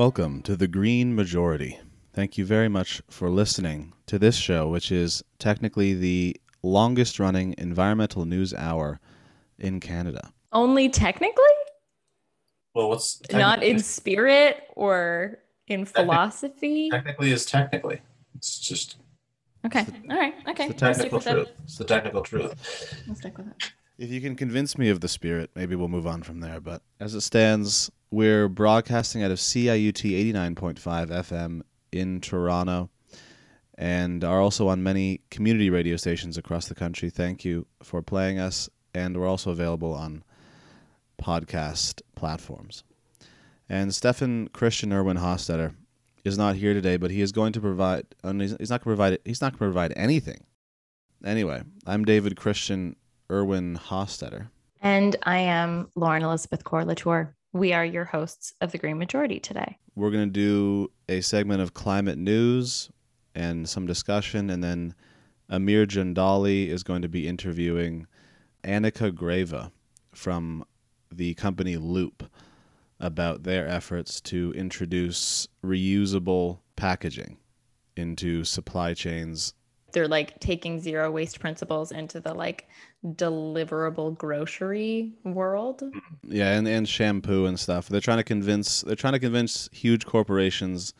Welcome to the Green Majority. Thank you very much for listening to this show, which is technically the longest running environmental news hour in Canada. Only technically? Well, what's Not in spirit or in philosophy? technically is technically. It's just Okay. All right. Okay. the I'll stick technical with truth. It's the technical truth. I'll stick with it. If you can convince me of the spirit, maybe we'll move on from there. But as it stands, we're broadcasting out of CIUT 89.5 FM in Toronto and are also on many community radio stations across the country. Thank you for playing us. And we're also available on podcast platforms. And Stefan Christian Erwin Hostetter is not here today, but he is going to provide. Uh, and he's, not going to provide. He's not going to provide anything. Anyway, I'm David Christian Erwin Hostetter. And I am Lauren Elizabeth Corlatour. We are your hosts of the Green Majority today. We're going to do a segment of climate news and some discussion, and then Amir Jandali is going to be interviewing Annika Greva from the company Loop about their efforts to introduce reusable packaging into supply chains. They're like taking zero waste principles into the like deliverable grocery world. Yeah, and, and shampoo and stuff. They're trying to convince they're trying to convince huge corporations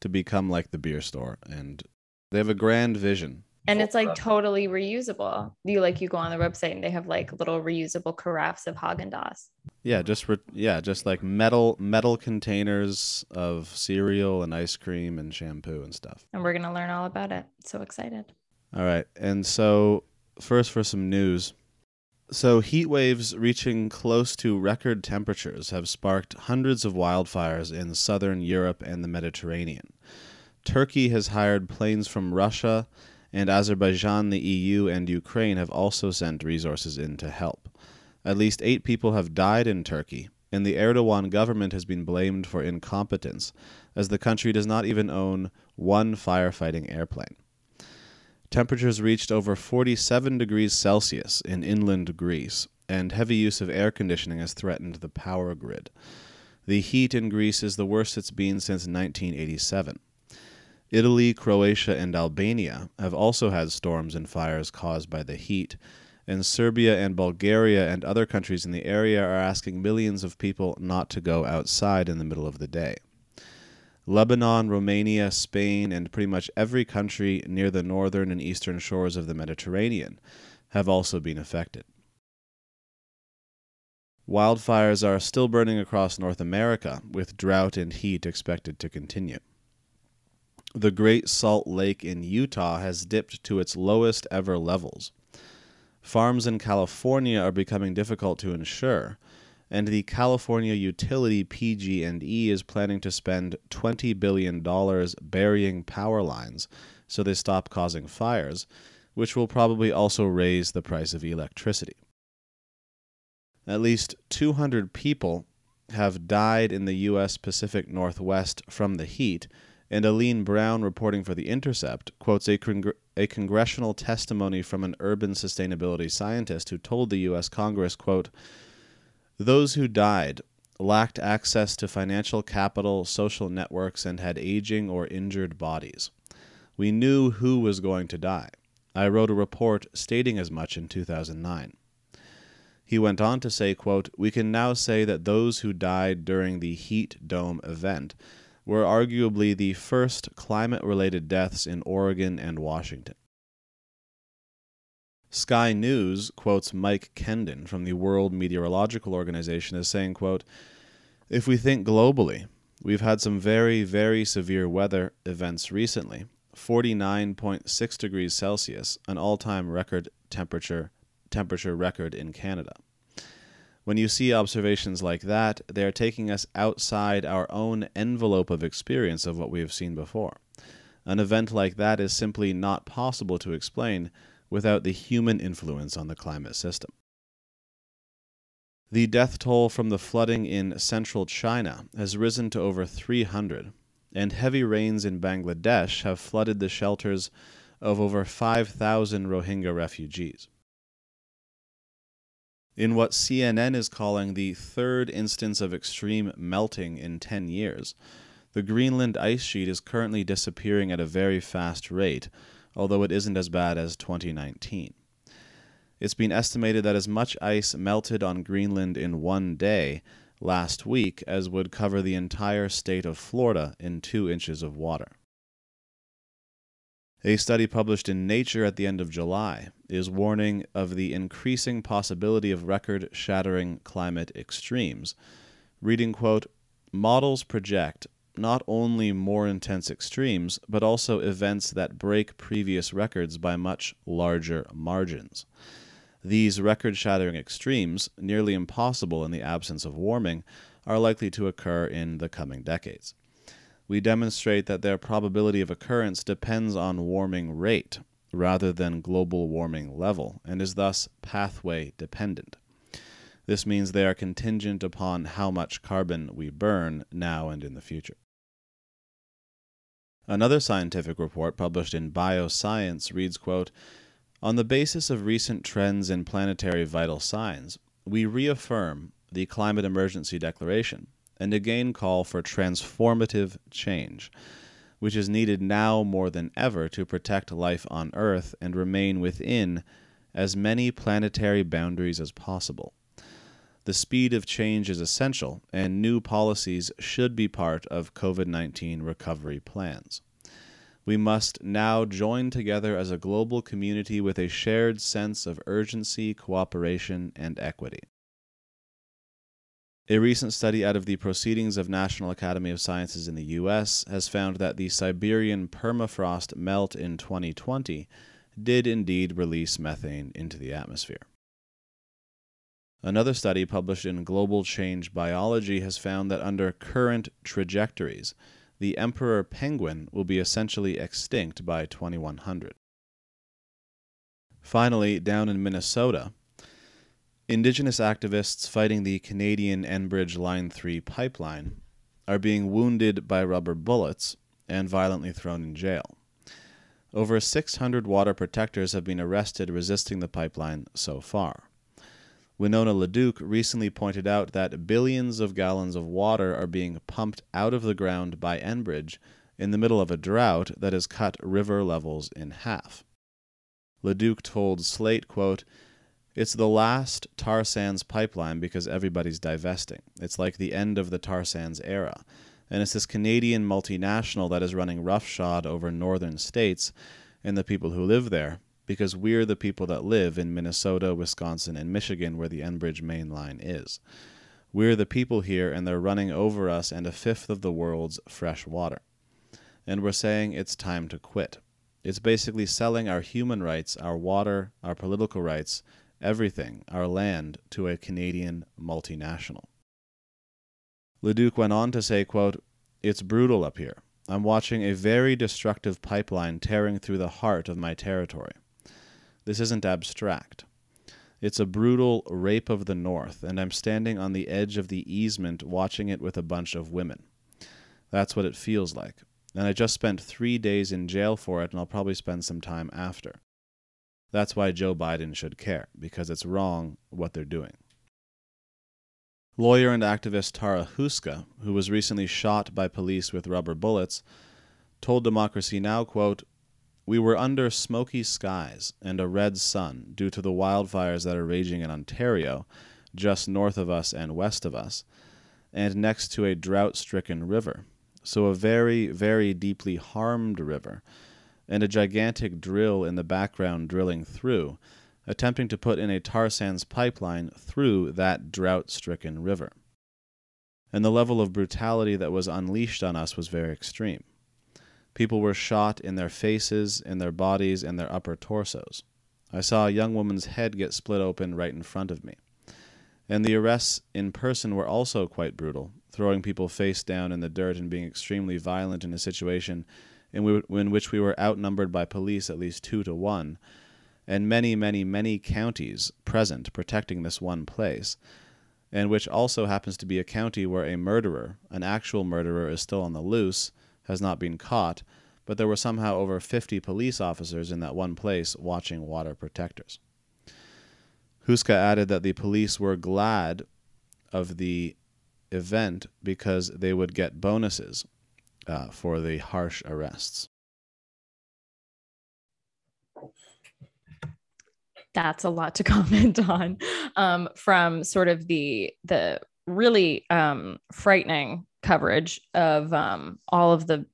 to become like the beer store and they have a grand vision And it's like totally reusable. You like you go on the website and they have like little reusable carafes of Haagen Dazs. Yeah, just re- yeah, just like metal metal containers of cereal and ice cream and shampoo and stuff. And we're gonna learn all about it. So excited. All right, and so first for some news. So heat waves reaching close to record temperatures have sparked hundreds of wildfires in southern Europe and the Mediterranean. Turkey has hired planes from Russia, and Azerbaijan, the EU, and Ukraine have also sent resources in to help. At least eight people have died in Turkey, and the Erdogan government has been blamed for incompetence, as the country does not even own one firefighting airplane. Temperatures reached over 47 degrees Celsius in inland Greece, and heavy use of air conditioning has threatened the power grid. The heat in Greece is the worst it's been since 1987. Italy, Croatia, and Albania have also had storms and fires caused by the heat, and Serbia and Bulgaria and other countries in the area are asking millions of people not to go outside in the middle of the day. Lebanon, Romania, Spain, and pretty much every country near the northern and eastern shores of the Mediterranean have also been affected. Wildfires are still burning across North America, with drought and heat expected to continue. The Great Salt Lake in Utah has dipped to its lowest ever levels. Farms in California are becoming difficult to insure, and the California utility PG&E is planning to spend 20 billion dollars burying power lines so they stop causing fires, which will probably also raise the price of electricity. At least 200 people have died in the US Pacific Northwest from the heat, and Alleen Brown reporting for The Intercept quotes a, a congressional testimony from an urban sustainability scientist who told the US Congress, quote, those who died lacked access to financial capital, social networks, and had aging or injured bodies. We knew who was going to die. I wrote a report stating as much in 2009. He went on to say, quote, We can now say that those who died during the heat dome event were arguably the first climate related deaths in Oregon and Washington. Sky News quotes Mike Kendon from the World Meteorological Organization as saying, quote, If we think globally, we've had some very, very severe weather events recently. 49.6 degrees Celsius, an all-time record temperature temperature record in Canada. When you see observations like that, they are taking us outside our own envelope of experience of what we have seen before. An event like that is simply not possible to explain without the human influence on the climate system. The death toll from the flooding in central China has risen to over 300, and heavy rains in Bangladesh have flooded the shelters of over 5,000 Rohingya refugees. In what CNN is calling the third instance of extreme melting in 10 years, The Greenland ice sheet is currently disappearing at a very fast rate, although it isn't as bad as 2019. It's been estimated that as much ice melted on Greenland in one day last week as would cover the entire state of Florida in two inches of water. A study published in Nature at the end of July is warning of the increasing possibility of record shattering climate extremes. Reading, quote, models project not only more intense extremes, but also events that break previous records by much larger margins. These record shattering extremes, nearly impossible in the absence of warming, are likely to occur in the coming decades. We demonstrate that their probability of occurrence depends on warming rate rather than global warming level and is thus pathway dependent. This means they are contingent upon how much carbon we burn now and in the future. Another scientific report published in Bioscience reads, quote, On the basis of recent trends in planetary vital signs, we reaffirm the Climate Emergency Declaration and again call for transformative change, which is needed now more than ever to protect life on Earth and remain within as many planetary boundaries as possible. The speed of change is essential, and new policies should be part of COVID 19 recovery plans. We must now join together as a global community with a shared sense of urgency, cooperation, and equity. A recent study out of the Proceedings of National Academy of Sciences in the U.S. has found that the Siberian permafrost melt in 2020 did indeed release methane into the atmosphere. Another study published in Global Change Biology has found that under current trajectories, the emperor penguin will be essentially extinct by 2100. Finally, down in Minnesota, indigenous activists fighting the Canadian Enbridge Line 3 pipeline are being wounded by rubber bullets and violently thrown in jail. Over 600 water protectors have been arrested resisting the pipeline so far. Winona LaDuke recently pointed out that billions of gallons of water are being pumped out of the ground by Enbridge in the middle of a drought that has cut river levels in half. LaDuke told Slate, quote, It's the last tar sands pipeline because everybody's divesting. It's like the end of the tar sands era. And it's this Canadian multinational that is running roughshod over northern states and the people who live there because we're the people that live in Minnesota, Wisconsin, and Michigan, where the Enbridge main line is. We're the people here, and they're running over us and a fifth of the world's fresh water. And we're saying it's time to quit. It's basically selling our human rights, our water, our political rights, everything, our land, to a Canadian multinational. LaDuke went on to say, quote, It's brutal up here. I'm watching a very destructive pipeline tearing through the heart of my territory. This isn't abstract. It's a brutal rape of the North, and I'm standing on the edge of the easement watching it with a bunch of women. That's what it feels like. And I just spent three days in jail for it, and I'll probably spend some time after. That's why Joe Biden should care, because it's wrong what they're doing. Lawyer and activist Tara Houska, who was recently shot by police with rubber bullets, told Democracy Now! quote, we were under smoky skies and a red sun due to the wildfires that are raging in Ontario, just north of us and west of us, and next to a drought stricken river. So, a very, very deeply harmed river, and a gigantic drill in the background drilling through, attempting to put in a tar sands pipeline through that drought stricken river. And the level of brutality that was unleashed on us was very extreme. People were shot in their faces, in their bodies, and their upper torsos. I saw a young woman's head get split open right in front of me. And the arrests in person were also quite brutal, throwing people face down in the dirt and being extremely violent in a situation in, we, in which we were outnumbered by police at least two to one, and many, many, many counties present protecting this one place, and which also happens to be a county where a murderer, an actual murderer, is still on the loose has not been caught, but there were somehow over 50 police officers in that one place watching water protectors. Houska added that the police were glad of the event because they would get bonuses uh, for the harsh arrests. That's a lot to comment on um, from sort of the the really um, frightening coverage of um, all of the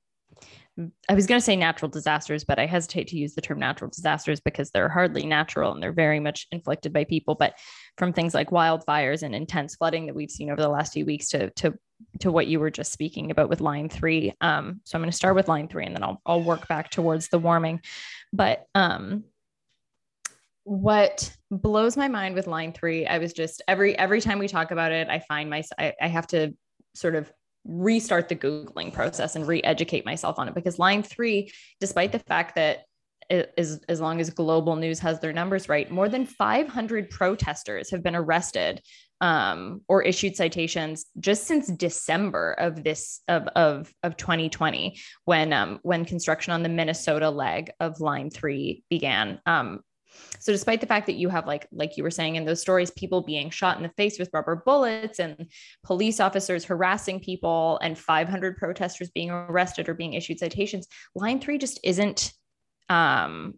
I was going to say natural disasters, but I hesitate to use the term natural disasters because they're hardly natural and they're very much inflicted by people. But from things like wildfires and intense flooding that we've seen over the last few weeks to to to what you were just speaking about with line three. Um, so I'm going to start with line three and then I'll I'll work back towards the warming. But um, what blows my mind with line three, I was just every every time we talk about it, I find myself I, I have to sort of restart the googling process and re-educate myself on it because line three despite the fact that as long as global news has their numbers right more than 500 protesters have been arrested um, or issued citations just since december of this of of, of 2020 when um, when construction on the minnesota leg of line three began. Um, so despite the fact that you have like like you were saying in those stories people being shot in the face with rubber bullets and police officers harassing people and 500 protesters being arrested or being issued citations line 3 just isn't um,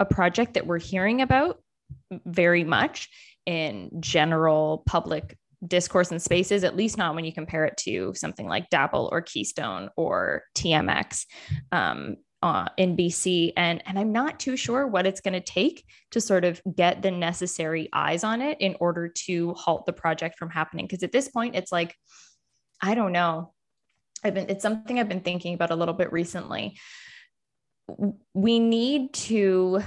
a project that we're hearing about very much in general public discourse and spaces, at least not when you compare it to something like DAPL or Keystone or TMX. Um, uh, in BC, and and I'm not too sure what it's going to take to sort of get the necessary eyes on it in order to halt the project from happening. Because at this point, it's like, I don't know. I've been it's something I've been thinking about a little bit recently. We need to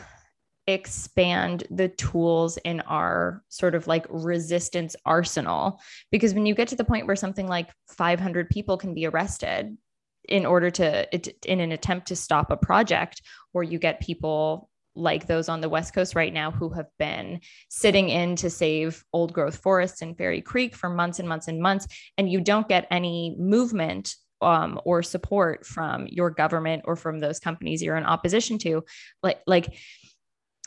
expand the tools in our sort of like resistance arsenal because when you get to the point where something like 500 people can be arrested in order to in an attempt to stop a project or you get people like those on the west coast right now who have been sitting in to save old growth forests in fairy creek for months and months and months and you don't get any movement um, or support from your government or from those companies you're in opposition to. Like like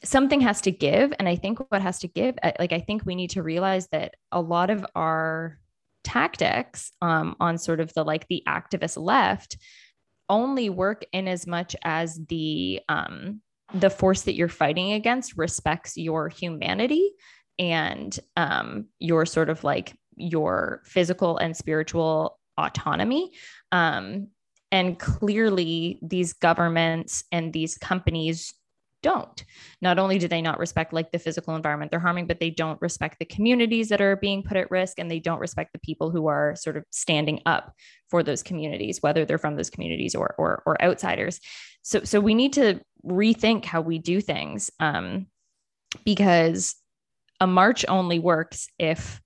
something has to give and i think what has to give like i think we need to realize that a lot of our tactics um, on sort of the like the activist left only work in as much as the um, the force that you're fighting against respects your humanity and um, your sort of like your physical and spiritual autonomy. Um, and clearly these governments and these companies don't. Not only do they not respect like the physical environment they're harming, but they don't respect the communities that are being put at risk and they don't respect the people who are sort of standing up for those communities, whether they're from those communities or or, or outsiders. So so we need to rethink how we do things um, because a march only works if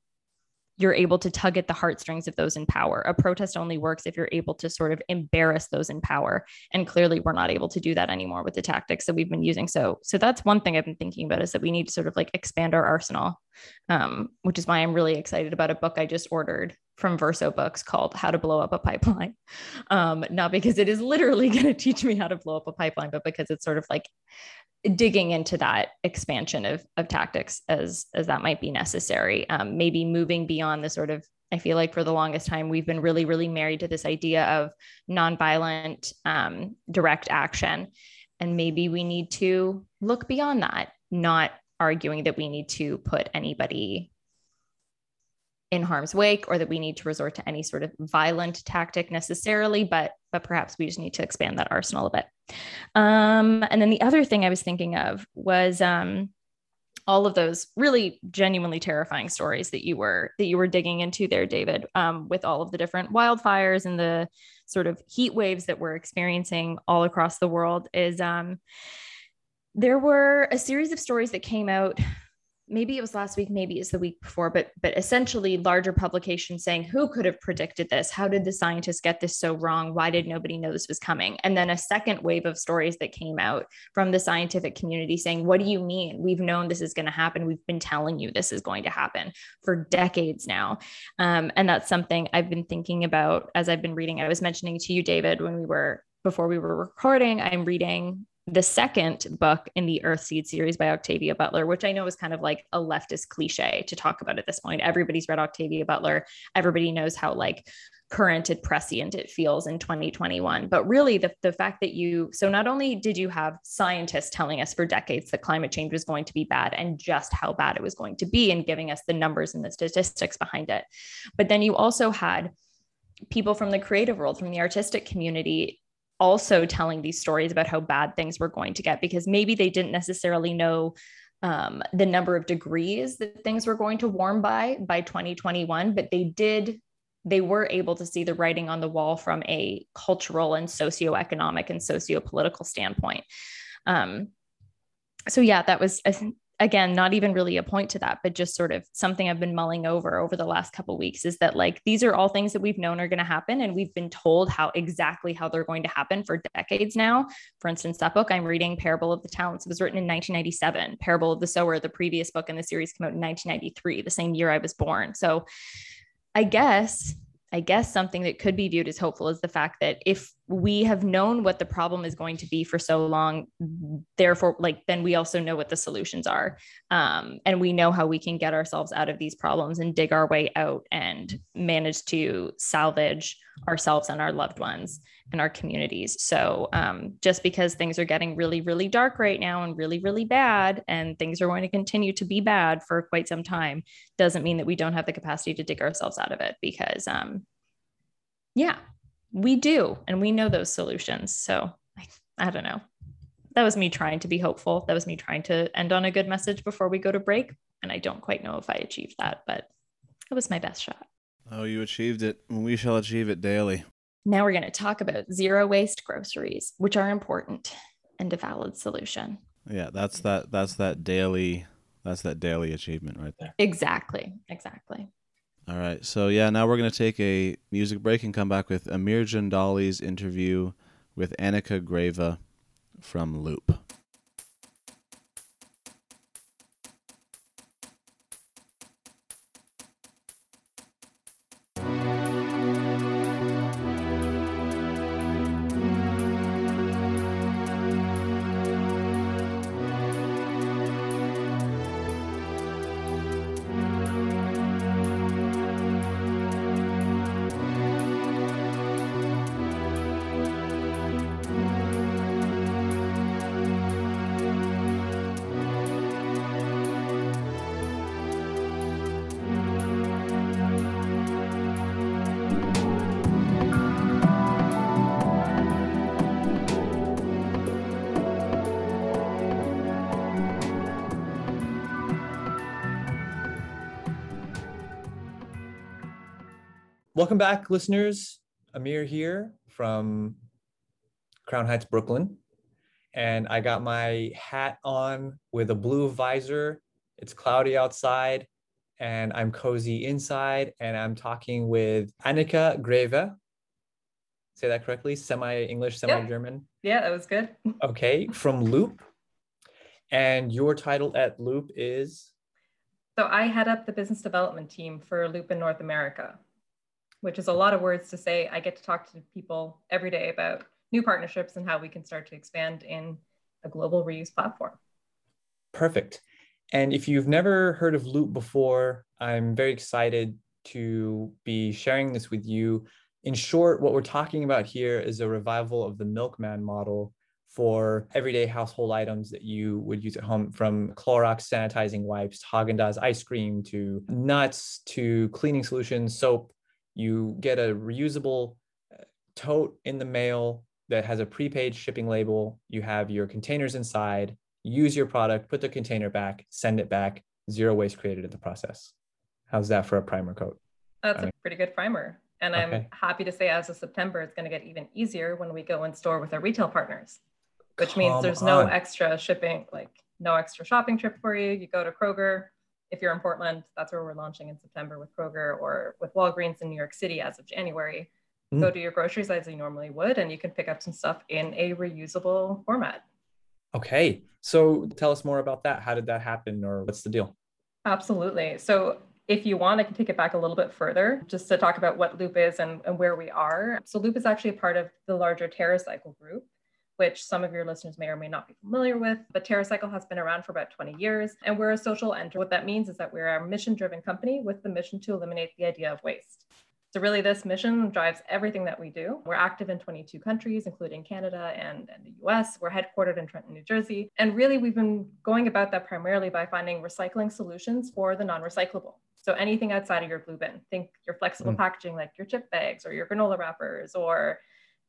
you're able to tug at the heartstrings of those in power. A protest only works if you're able to sort of embarrass those in power. And clearly we're not able to do that anymore with the tactics that we've been using. So so that's one thing I've been thinking about is that we need to sort of like expand our arsenal. Um, which is why I'm really excited about a book I just ordered from Verso Books called How to Blow Up a Pipeline. Um, not because it is literally going to teach me how to blow up a pipeline, but because it's sort of like digging into that expansion of, of tactics as as that might be necessary um, maybe moving beyond the sort of i feel like for the longest time we've been really really married to this idea of nonviolent um, direct action and maybe we need to look beyond that not arguing that we need to put anybody in harm's wake or that we need to resort to any sort of violent tactic necessarily but but perhaps we just need to expand that arsenal a bit. Um, and then the other thing i was thinking of was um, all of those really genuinely terrifying stories that you were that you were digging into there david um, with all of the different wildfires and the sort of heat waves that we're experiencing all across the world is um, there were a series of stories that came out maybe it was last week maybe it's the week before but but essentially larger publications saying who could have predicted this? How did the scientists get this so wrong? Why did nobody know this was coming? And then a second wave of stories that came out from the scientific community saying what do you mean? We've known this is going to happen. We've been telling you this is going to happen for decades now. Um, and that's something i've been thinking about as i've been reading. I was mentioning to you david when we were before we were recording i'm reading the second book in the Earthseed series by Octavia Butler, which I know is kind of like a leftist cliche to talk about at this point. Everybody's read Octavia Butler. Everybody knows how like current and prescient it feels in 2021. But really, the, the fact that you, so not only did you have scientists telling us for decades that climate change was going to be bad and just how bad it was going to be and giving us the numbers and the statistics behind it, but then you also had people from the creative world, from the artistic community also telling these stories about how bad things were going to get because maybe they didn't necessarily know um, the number of degrees that things were going to warm by by 2021 but they did they were able to see the writing on the wall from a cultural and socioeconomic and socio-political standpoint. Um, so yeah that was again not even really a point to that but just sort of something i've been mulling over over the last couple weeks is that like these are all things that we've known are going to happen and we've been told how exactly how they're going to happen for decades now. For instance that book i'm reading parable of the talents was written in 1997 parable of the sower the previous book in the series came out in 1993 the same year i was born. So i guess I guess something that could be viewed as hopeful is the fact that if we have known what the problem is going to be for so long, therefore, like then we also know what the solutions are, um, and we know how we can get ourselves out of these problems and dig our way out and manage to salvage ourselves and our loved ones and our communities. So, um, just because things are getting really, really dark right now and really, really bad, and things are going to continue to be bad for quite some time, doesn't mean that we don't have the capacity to dig ourselves out of it. Because, um, yeah, we do, and we know those solutions. So, I, I don't know. That was me trying to be hopeful. That was me trying to end on a good message before we go to break. And I don't quite know if I achieved that, but it was my best shot. Oh, you achieved it. We shall achieve it daily. Now we're going to talk about zero waste groceries, which are important and a valid solution. Yeah, that's that that's that daily that's that daily achievement right there. Exactly. Exactly. All right. So yeah, now we're going to take a music break and come back with Amir Jandali's interview with Annika Greva from Loop. Welcome back, listeners. Amir here from Crown Heights, Brooklyn. And I got my hat on with a blue visor. It's cloudy outside, and I'm cozy inside. And I'm talking with Annika Greve. Say that correctly? Semi English, semi German? Yeah. yeah, that was good. okay, from Loop. And your title at Loop is? So I head up the business development team for Loop in North America which is a lot of words to say. I get to talk to people every day about new partnerships and how we can start to expand in a global reuse platform. Perfect. And if you've never heard of Loop before, I'm very excited to be sharing this with you. In short, what we're talking about here is a revival of the milkman model for everyday household items that you would use at home from Clorox sanitizing wipes, Haagen-Dazs ice cream to nuts to cleaning solutions, soap, you get a reusable uh, tote in the mail that has a prepaid shipping label. You have your containers inside, use your product, put the container back, send it back, zero waste created in the process. How's that for a primer coat? That's a pretty good primer. And okay. I'm happy to say as of September, it's going to get even easier when we go in store with our retail partners, which Come means there's on. no extra shipping, like no extra shopping trip for you. You go to Kroger, if you're in Portland, that's where we're launching in September with Kroger or with Walgreens in New York City as of January. Mm. Go to your groceries as you normally would, and you can pick up some stuff in a reusable format. Okay. So tell us more about that. How did that happen, or what's the deal? Absolutely. So if you want, I can take it back a little bit further just to talk about what Loop is and, and where we are. So Loop is actually a part of the larger TerraCycle group, which some of your listeners may or may not be familiar with. But TerraCycle has been around for about 20 years, and we're a social enterprise. What that means is that we're a mission driven company with the mission to eliminate the idea of waste. So, really, this mission drives everything that we do. We're active in 22 countries, including Canada and, and the US. We're headquartered in Trenton, New Jersey. And really, we've been going about that primarily by finding recycling solutions for the non recyclable. So, anything outside of your blue bin, think your flexible mm. packaging like your chip bags or your granola wrappers or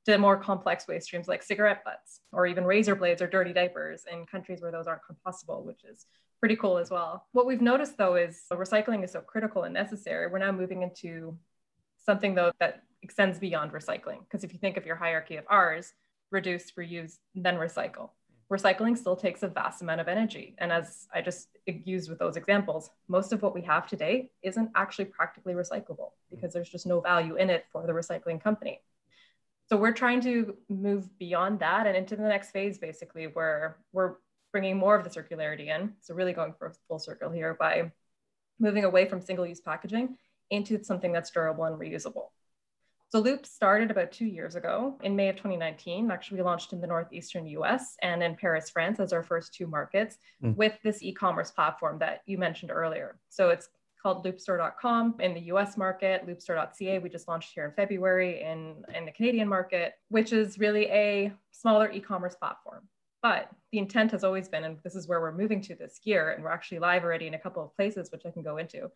to more complex waste streams like cigarette butts or even razor blades or dirty diapers in countries where those aren't compostable, which is pretty cool as well. What we've noticed though is recycling is so critical and necessary. We're now moving into something though that extends beyond recycling. Because if you think of your hierarchy of R's, reduce, reuse, then recycle. Recycling still takes a vast amount of energy. And as I just used with those examples, most of what we have today isn't actually practically recyclable because there's just no value in it for the recycling company. So we're trying to move beyond that and into the next phase, basically, where we're bringing more of the circularity in. So really going for a full circle here by moving away from single-use packaging into something that's durable and reusable. So Loop started about two years ago in May of 2019. Actually, we launched in the Northeastern US and in Paris, France as our first two markets mm. with this e-commerce platform that you mentioned earlier. So it's called loopstore.com in the US market, loopstore.ca. We just launched here in February in, in the Canadian market, which is really a smaller e-commerce platform. But the intent has always been, and this is where we're moving to this year, and we're actually live already in a couple of places, which I can go into,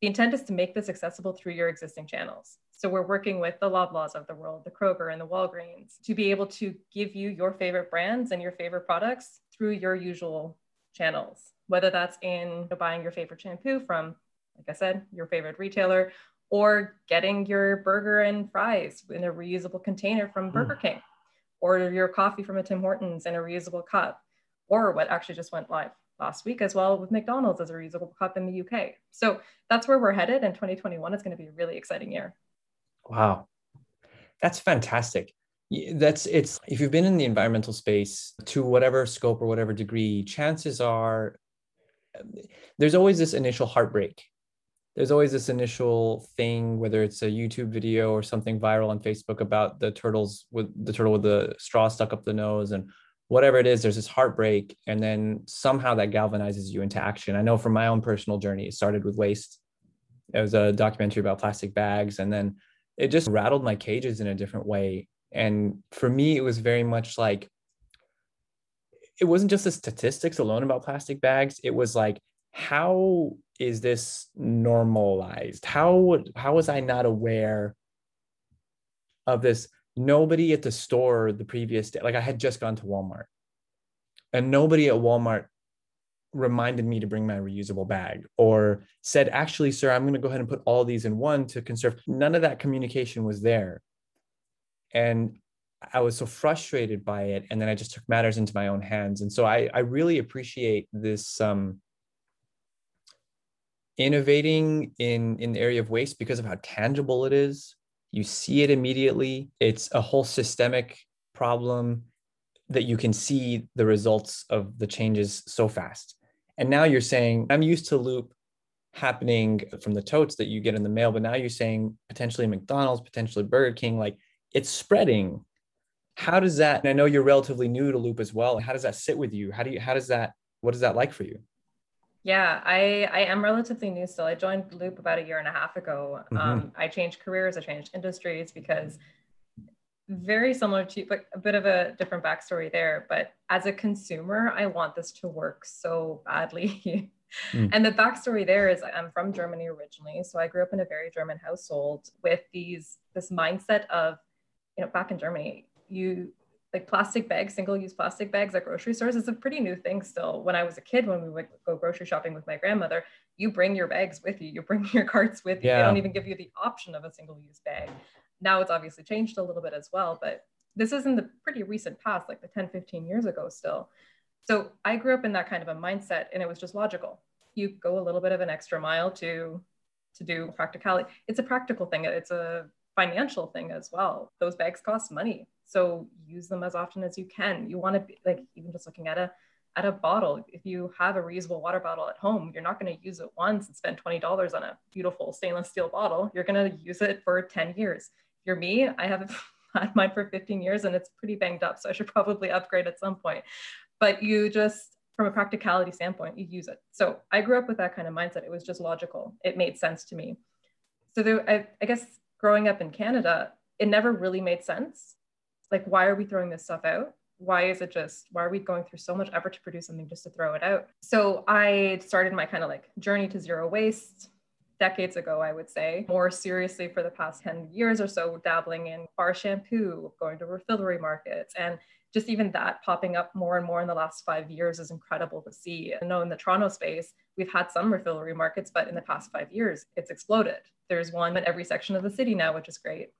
the intent is to make this accessible through your existing channels. So we're working with the Loblaws of the world, the Kroger and the Walgreens to be able to give you your favorite brands and your favorite products through your usual channels, whether that's in buying your favorite shampoo from, like I said, your favorite retailer, or getting your burger and fries in a reusable container from Burger mm. King, or your coffee from a Tim Hortons in a reusable cup, or what actually just went live last week as well with McDonald's as a reusable cup in the UK. So that's where we're headed. And 2021 is going to be a really exciting year. Wow. That's fantastic. That's it's if you've been in the environmental space to whatever scope or whatever degree, chances are there's always this initial heartbreak. There's always this initial thing, whether it's a YouTube video or something viral on Facebook about the turtles with the turtle with the straw stuck up the nose and whatever it is, there's this heartbreak, and then somehow that galvanizes you into action. I know from my own personal journey, it started with waste. It was a documentary about plastic bags, and then it just rattled my cages in a different way. And for me, it was very much like it wasn't just the statistics alone about plastic bags. It was like, how is this normalized? How how was I not aware of this? nobody at the store the previous day, like I had just gone to Walmart and nobody at Walmart reminded me to bring my reusable bag or said, actually, sir, I'm going to go ahead and put all these in one to conserve. None of that communication was there. And I was so frustrated by it. And then I just took matters into my own hands. And so I, I really appreciate this um, innovating in, in the area of waste because of how tangible it is you see it immediately. It's a whole systemic problem that you can see the results of the changes so fast. And now you're saying, I'm used to loop happening from the totes that you get in the mail, but now you're saying potentially McDonald's, potentially Burger King, like it's spreading. How does that, and I know you're relatively new to loop as well. How does that sit with you? How do you, how does that, what is that like for you? Yeah, I, I am relatively new still. I joined Loop about a year and a half ago. Mm-hmm. Um, I changed careers, I changed industries because very similar to but a bit of a different backstory there. But as a consumer, I want this to work so badly. mm. And the backstory there is I'm from Germany originally. So I grew up in a very German household with these this mindset of, you know, back in Germany, you like plastic bags, single use plastic bags at grocery stores is a pretty new thing still. When I was a kid, when we would go grocery shopping with my grandmother, you bring your bags with you, you bring your carts with you. Yeah. They don't even give you the option of a single use bag. Now it's obviously changed a little bit as well, but this is in the pretty recent past, like the 10, 15 years ago still. So I grew up in that kind of a mindset and it was just logical. You go a little bit of an extra mile to to do practicality. It's a practical thing. It's a financial thing as well. Those bags cost money. So use them as often as you can. You want to be like even just looking at a at a bottle. If you have a reusable water bottle at home, you're not going to use it once and spend $20 on a beautiful stainless steel bottle. You're going to use it for 10 years. If you're me, I have had mine for 15 years and it's pretty banged up. So I should probably upgrade at some point. But you just, from a practicality standpoint, you use it. So I grew up with that kind of mindset. It was just logical. It made sense to me. So there, I, I guess growing up in Canada, it never really made sense. Like, why are we throwing this stuff out? Why is it just, why are we going through so much effort to produce something just to throw it out? So I started my kind of like journey to zero waste decades ago, I would say, more seriously for the past 10 years or so, dabbling in bar shampoo, going to refillery markets. And just even that popping up more and more in the last five years is incredible to see. I know in the Toronto space, we've had some refillery markets, but in the past five years, it's exploded. There's one in every section of the city now, which is great.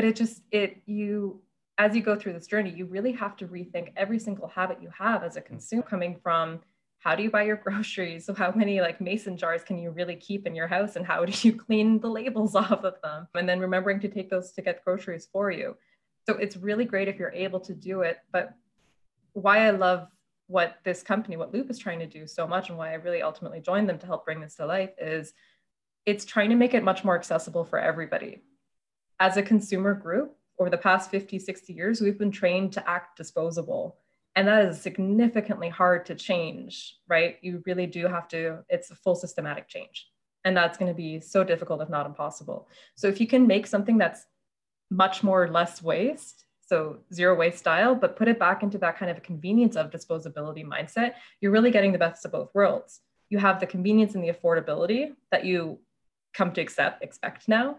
But it just, it, you, as you go through this journey, you really have to rethink every single habit you have as a mm-hmm. consumer coming from how do you buy your groceries? So how many like mason jars can you really keep in your house and how do you clean the labels off of them? And then remembering to take those to get groceries for you. So it's really great if you're able to do it. But why I love what this company, what Loop is trying to do so much and why I really ultimately joined them to help bring this to life is it's trying to make it much more accessible for everybody. As a consumer group, over the past 50, 60 years, we've been trained to act disposable. And that is significantly hard to change right? You really do have to it's a full systematic change. And that's going to be so difficult if not impossible. So if you can make something that's much more less waste so zero waste style but put it back into that kind of a convenience of disposability mindset you're really getting the best of both worlds. You have the convenience and the affordability that you come to accept expect now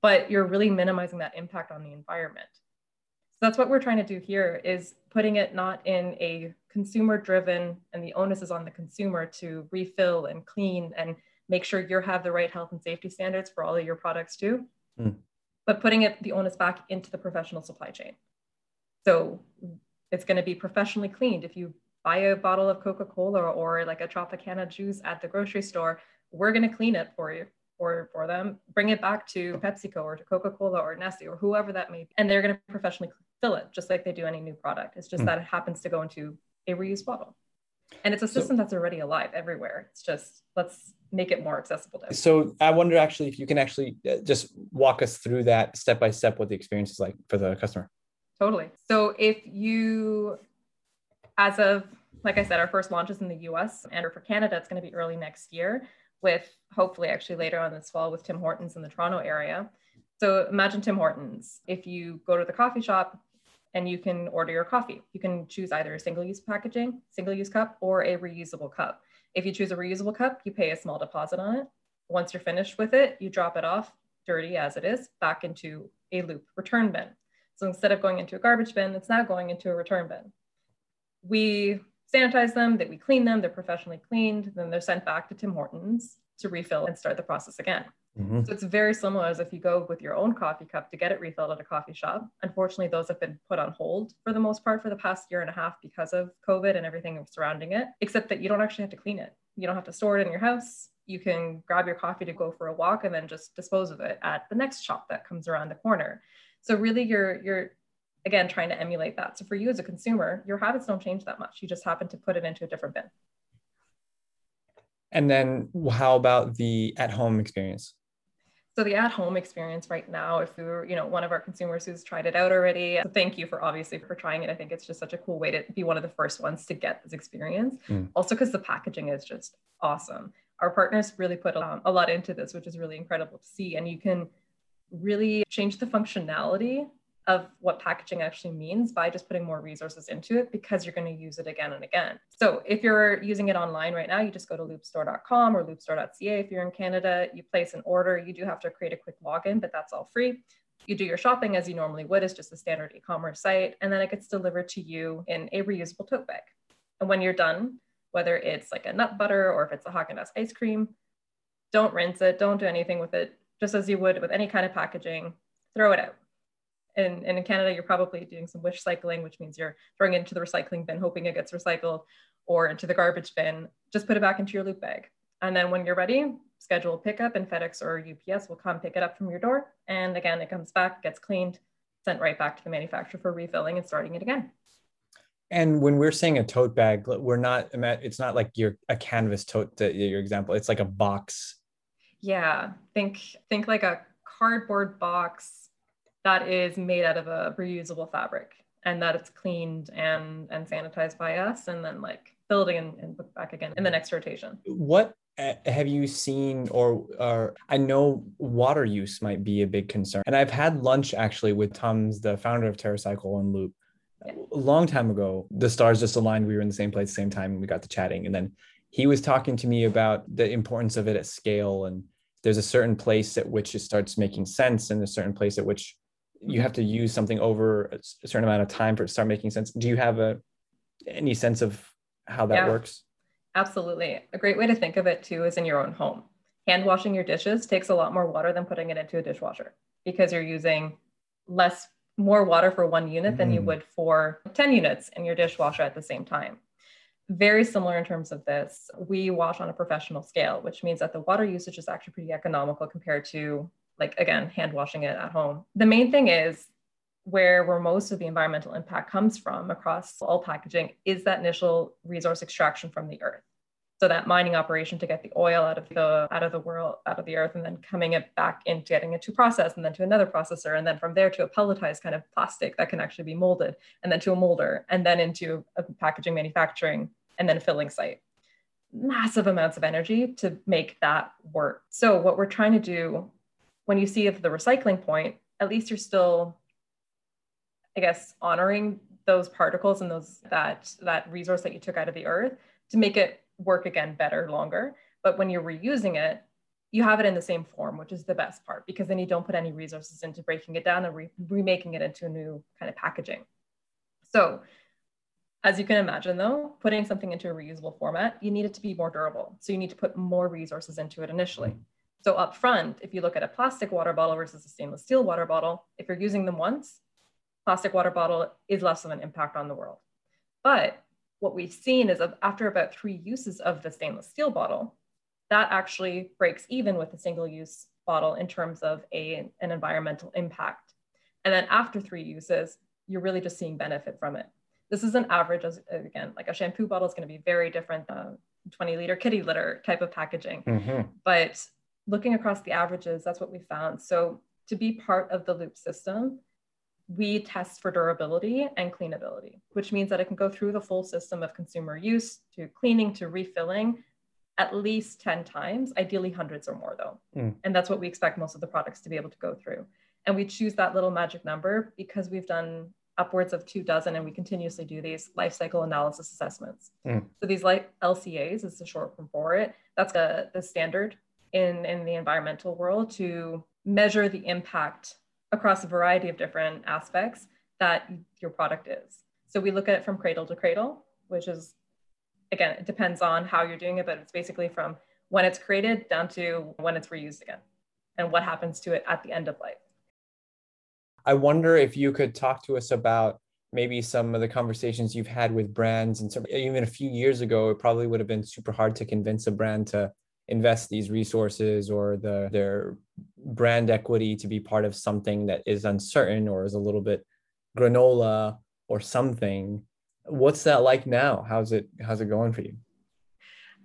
but you're really minimizing that impact on the environment. So that's what we're trying to do here is putting it not in a consumer driven and the onus is on the consumer to refill and clean and make sure you have the right health and safety standards for all of your products too. Mm. but putting it the onus back into the professional supply chain. So it's going to be professionally cleaned. If you buy a bottle of coca-cola or like a tropicana juice at the grocery store we're going to clean it for you for, for them, bring it back to PepsiCo or to Coca-Cola or Nestle or whoever that may be. And they're going to professionally fill it just like they do any new product. It's just mm. that it happens to go into a reused bottle. And it's a system so, that's already alive everywhere. It's just let's make it more accessible to So I wonder actually if you can actually uh, just walk us through that step by step what the experience is like for the customer. Totally. So if you as of like I said, our first launch is in the US and for Canada, it's going to be early next year with hopefully actually later on this fall with Tim Hortons in the Toronto area. So imagine Tim Hortons. If you go to the coffee shop and you can order your coffee, you can choose either a single use packaging, single use cup, or a reusable cup. If you choose a reusable cup, you pay a small deposit on it. Once you're finished with it, you drop it off, dirty as it is, back into a loop return bin. So instead of going into a garbage bin, it's now going into a return bin. We sanitize them, that we clean them, they're professionally cleaned, then they're sent back to Tim Hortons to refill and start the process again. Mm-hmm. So it's very similar as if you go with your own coffee cup to get it refilled at a coffee shop. Unfortunately, those have been put on hold for the most part for the past year and a half because of COVID and everything surrounding it, except that you don't actually have to clean it. You don't have to store it in your house. You can grab your coffee to go for a walk and then just dispose of it at the next shop that comes around the corner. So really you're you're again trying to emulate that. So for you as a consumer, your habits don't change that much. You just happen to put it into a different bin. And then how about the at-home experience? So the at-home experience right now, if we were, you know, one of our consumers who's tried it out already, so thank you for obviously for trying it. I think it's just such a cool way to be one of the first ones to get this experience. Mm. Also, because the packaging is just awesome. Our partners really put um, a lot into this, which is really incredible to see. And you can really change the functionality of what packaging actually means by just putting more resources into it because you're going to use it again and again. So if you're using it online right now, you just go to loopstore.com or loopstore.ca. If you're in Canada, you place an order. You do have to create a quick login, but that's all free. You do your shopping as you normally would, it's just a standard e-commerce site, and then it gets delivered to you in a reusable tote bag. And when you're done, whether it's like a nut butter or if it's a Haagen-Dazs ice cream, don't rinse it, don't do anything with it, just as you would with any kind of packaging, throw it out and, and in Canada, you're probably doing some wish cycling, which means you're throwing it into the recycling bin, hoping it gets recycled, or into the garbage bin. Just put it back into your loop bag. And then when you're ready, schedule a pickup, and FedEx or UPS will come pick it up from your door. And again, it comes back, gets cleaned, sent right back to the manufacturer for refilling and starting it again. And when we're saying a tote bag, we're not, it's not like your a canvas tote, your example, it's like a box. Yeah, think think like a cardboard box that is made out of a reusable fabric and that it's cleaned and and sanitized by us and then like building and, and put back again in the next rotation. What uh, have you seen or or I know water use might be a big concern. And I've had lunch actually with Tom's the founder of TerraCycle and Loop. Yeah. A long time ago, the stars just aligned. We were in the same place, the same time, and we got to chatting. And then he was talking to me about the importance of it at scale. And there's a certain place at which it starts making sense, and a certain place at which you have to use something over a certain amount of time for it to start making sense. Do you have a any sense of how that yeah, works? Absolutely. A great way to think of it too is in your own home. Hand washing your dishes takes a lot more water than putting it into a dishwasher because you're using less more water for one unit than you mm. would for 10 units in your dishwasher at the same time. Very similar in terms of this. We wash on a professional scale, which means that the water usage is actually pretty economical compared to like again hand washing it at home. The main thing is where where most of the environmental impact comes from across all packaging is that initial resource extraction from the earth. So that mining operation to get the oil out of the out of the world out of the earth and then coming it back into getting it to process and then to another processor and then from there to a pelletized kind of plastic that can actually be molded and then to a molder and then into a packaging manufacturing and then a filling site. Massive amounts of energy to make that work. So what we're trying to do when you see the recycling point, at least you're still, I guess, honoring those particles and those that that resource that you took out of the earth to make it work again better, longer. But when you're reusing it, you have it in the same form, which is the best part because then you don't put any resources into breaking it down and re- remaking it into a new kind of packaging. So, as you can imagine, though, putting something into a reusable format, you need it to be more durable. So, you need to put more resources into it initially. So up front, if you look at a plastic water bottle versus a stainless steel water bottle, if you're using them once, plastic water bottle is less of an impact on the world. But what we've seen is after about three uses of the stainless steel bottle, that actually breaks even with a single use bottle in terms of a, an environmental impact. And then after three uses, you're really just seeing benefit from it. This is an average, as, again, like a shampoo bottle is going to be very different, uh, 20 liter kitty litter type of packaging. Mm-hmm. But looking across the averages, that's what we found. So to be part of the loop system, we test for durability and cleanability, which means that it can go through the full system of consumer use to cleaning to refilling at least 10 times, ideally hundreds or more though. Mm. And that's what we expect most of the products to be able to go through. And we choose that little magic number because we've done upwards of two dozen and we continuously do these life cycle analysis assessments. Mm. So these like LCAs is the short form for it. That's the, the standard in, in the environmental world to measure the impact across a variety of different aspects that your product is. So we look at it from cradle to cradle, which is, again, it depends on how you're doing it, but it's basically from when it's created down to when it's reused again and what happens to it at the end of life. I wonder if you could talk to us about maybe some of the conversations you've had with brands and some, even a few years ago it probably would have been super hard to convince a brand to invest these resources or the their brand equity to be part of something that is uncertain or is a little bit granola or something what's that like now how's it how's it going for you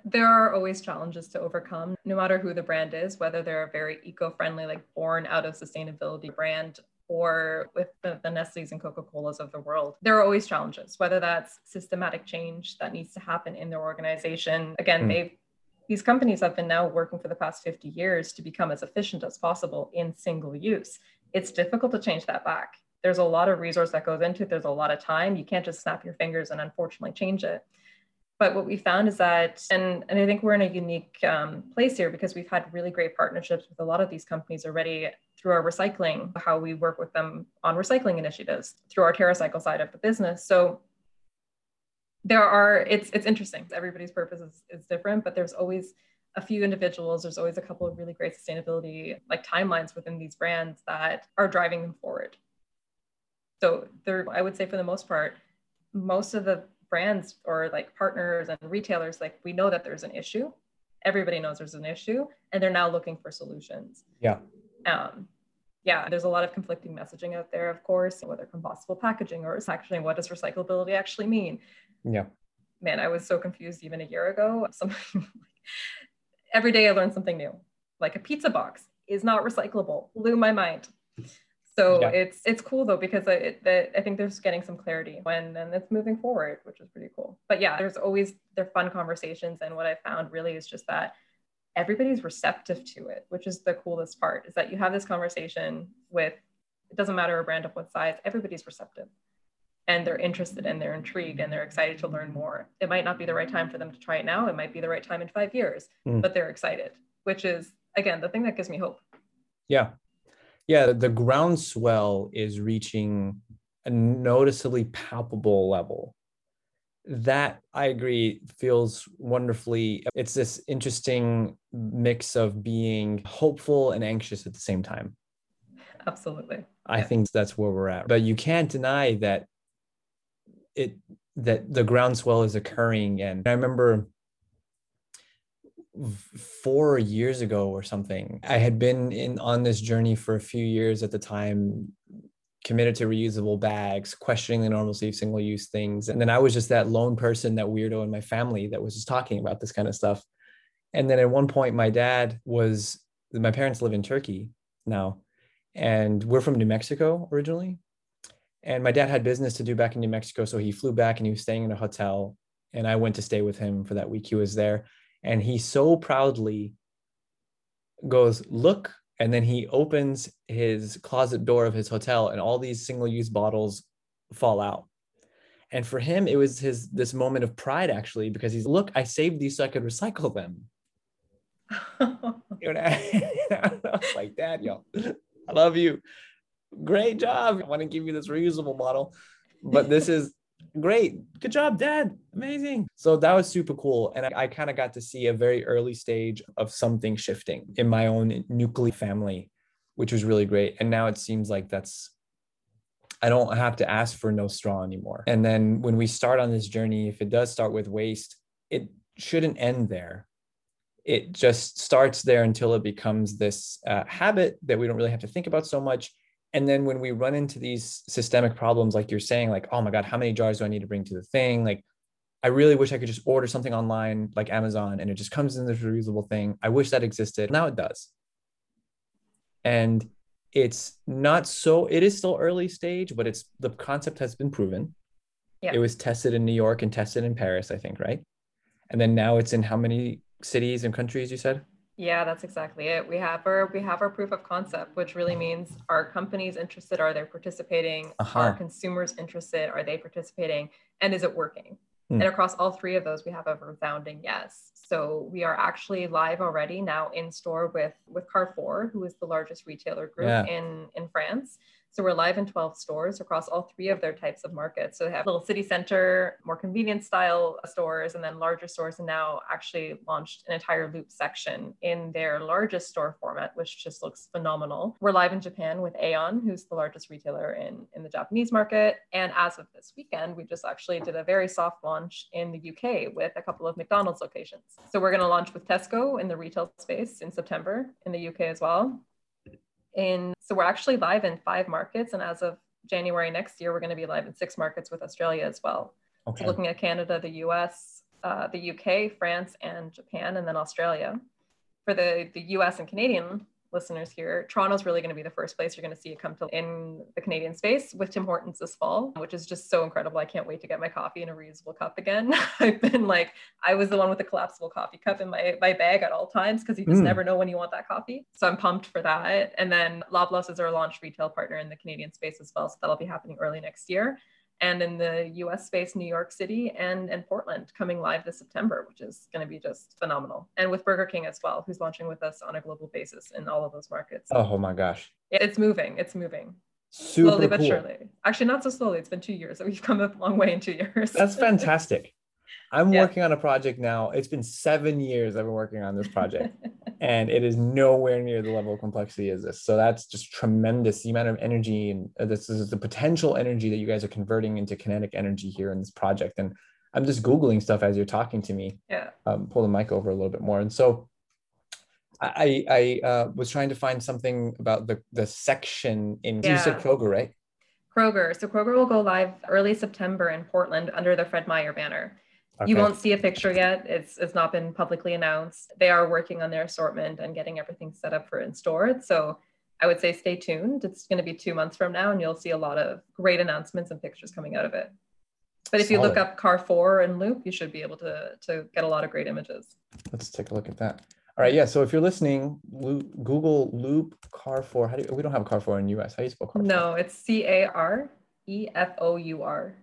there are always challenges to overcome no matter who the brand is whether they're a very eco-friendly like born out of sustainability brand or with the, the Nestle's and Coca-Colas of the world. There are always challenges, whether that's systematic change that needs to happen in their organization. Again, mm. they've these companies have been now working for the past 50 years to become as efficient as possible in single use. It's difficult to change that back. There's a lot of resource that goes into it. There's a lot of time. You can't just snap your fingers and unfortunately change it. But what we found is that, and, and I think we're in a unique um, place here because we've had really great partnerships with a lot of these companies already through our recycling, how we work with them on recycling initiatives, through our TerraCycle side of the business. So there are it's it's interesting. Everybody's purpose is, is different but there's always a few individuals. There's always a couple of really great sustainability like timelines within these brands that are driving them forward. So there i would say for the most part most of the brands or like partners and retailers like we know that there's an issue. Everybody knows there's an issue and they're now looking for solutions. Yeah. Um, yeah, there's a lot of conflicting messaging out there, of course, whether compostable packaging or packaging, what does recyclability actually mean? Yeah. Man, I was so confused even a year ago. Something every day I learned something new. Like a pizza box is not recyclable. Blew my mind. So yeah. it's it's cool though because it, it, I think there's getting some clarity when and it's moving forward, which is pretty cool. But yeah, there's always they're fun conversations, and what I found really is just that everybody's receptive to it, which is the coolest part. Is that you have this conversation with it doesn't matter a brand of what size, everybody's receptive, and they're interested and they're intrigued and they're excited to learn more. It might not be the right time for them to try it now. It might be the right time in five years, mm. but they're excited, which is again the thing that gives me hope. Yeah, yeah, the groundswell is reaching a noticeably palpable level. That I agree feels wonderfully. It's this interesting mix of being hopeful and anxious at the same time. Absolutely. I yeah. think that's where we're at. But you can't deny that it that the groundswell is occurring. And I remember four years ago or something. I had been in on this journey for a few years at the time, committed to reusable bags, questioning the normalcy of single use things. And then I was just that lone person, that weirdo in my family that was just talking about this kind of stuff. And then at one point, my dad was, my parents live in Turkey now, and we're from New Mexico originally. And my dad had business to do back in New Mexico. So he flew back and he was staying in a hotel. And I went to stay with him for that week he was there and he so proudly goes look and then he opens his closet door of his hotel and all these single use bottles fall out and for him it was his this moment of pride actually because he's look i saved these so i could recycle them you know, I was like dad yo i love you great job. I want to give you this reusable bottle but this is great. Good job dad. Amazing. So that was super cool. And i, I kind of got to see a very early stage of something shifting in my own nuclear family which was really great. And now it seems like that's i don't have to ask for no straw anymore. And then when we start on this journey if it does start with waste it shouldn't end there. It just starts there until it becomes this uh, habit that we don't really have to think about so much and then when we run into these systemic problems like you're saying like oh my god how many jars do i need to bring to the thing? Like i really wish i could just order something online like amazon and it just comes in this reusable thing. I wish that existed. Now it does. And it's not so it is still early stage but it's the concept has been proven. Yeah. it was tested in new york and tested in paris i think right? And then now it's in how many cities and countries you said yeah, that's exactly it. We have our we have our proof of concept, which really means are companies interested? Are they participating? Uh-huh. Are consumers interested? Are they participating? And is it working? Mm. And across all three of those, we have a resounding yes. So we are actually live already now in store with with Carrefour, who is the largest retailer group yeah. in in France. So we're live in 12 stores across all three of their types of markets. So they have little city center, more convenience style stores, and then larger stores, and now actually launched an entire loop section in their largest store format, which just looks phenomenal. We're live in Japan with Aeon, who's the largest retailer in, in the Japanese market. And as of this weekend, we just actually did a very soft launch in the UK with a couple of McDonald's locations. So we're going to launch with Tesco in the retail space in September in the UK as well in so we're actually live in five markets and as of january next year we're going to be live in six markets with australia as well okay. so looking at canada the us uh, the uk france and japan and then australia for the the us and canadian listeners here, Toronto's really going to be the first place you're going to see it come to in the Canadian space with Tim Hortons this fall, which is just so incredible. I can't wait to get my coffee in a reusable cup again. I've been like, I was the one with the collapsible coffee cup in my, my bag at all times because you just mm. never know when you want that coffee. So I'm pumped for that. And then Loblaws is our launch retail partner in the Canadian space as well. So that'll be happening early next year and in the US space, New York City and, and Portland coming live this September, which is going to be just phenomenal. And with Burger King as well, who's launching with us on a global basis in all of those markets. Oh my gosh. It's moving. It's moving. Super slowly but cool. surely. Actually, not so slowly. It's been two years. So we've come a long way in two years. That's fantastic. I'm yeah. working on a project now. It's been seven years I've been working on this project, and it is nowhere near the level of complexity as this. So that's just tremendous. The amount of energy and uh, this is the potential energy that you guys are converting into kinetic energy here in this project. And I'm just googling stuff as you're talking to me. Yeah. Um, pull the mic over a little bit more, and so I I uh, was trying to find something about the the section in. Yeah. You said Kroger, right? Kroger. So Kroger will go live early September in Portland under the Fred Meyer banner. Okay. You won't see a picture yet. It's it's not been publicly announced. They are working on their assortment and getting everything set up for in store. So I would say stay tuned. It's going to be two months from now, and you'll see a lot of great announcements and pictures coming out of it. But if Solid. you look up Carrefour and Loop, you should be able to, to get a lot of great images. Let's take a look at that. All right, yeah. So if you're listening, Loop, Google Loop Carrefour. How do you, we don't have a Carrefour in US? How do you spell Carrefour? No, it's C A R E F O U R.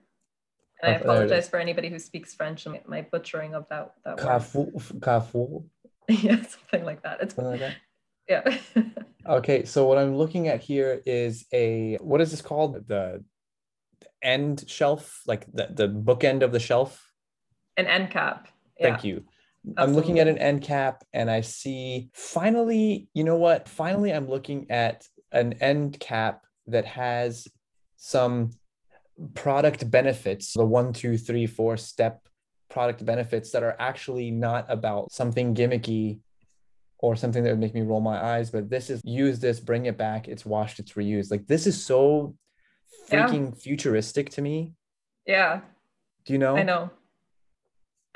Oh, and I apologize for anybody who speaks French and my butchering of that that Carrefour, word. Carrefour. yeah, something like that. It's something like that. Yeah. okay, so what I'm looking at here is a what is this called? The end shelf, like the, the bookend of the shelf? An end cap. Yeah. Thank you. Absolutely. I'm looking at an end cap and I see finally, you know what? Finally, I'm looking at an end cap that has some product benefits, the one, two, three, four step product benefits that are actually not about something gimmicky or something that would make me roll my eyes, but this is use this, bring it back, it's washed, it's reused. Like this is so freaking yeah. futuristic to me. Yeah. Do you know? I know.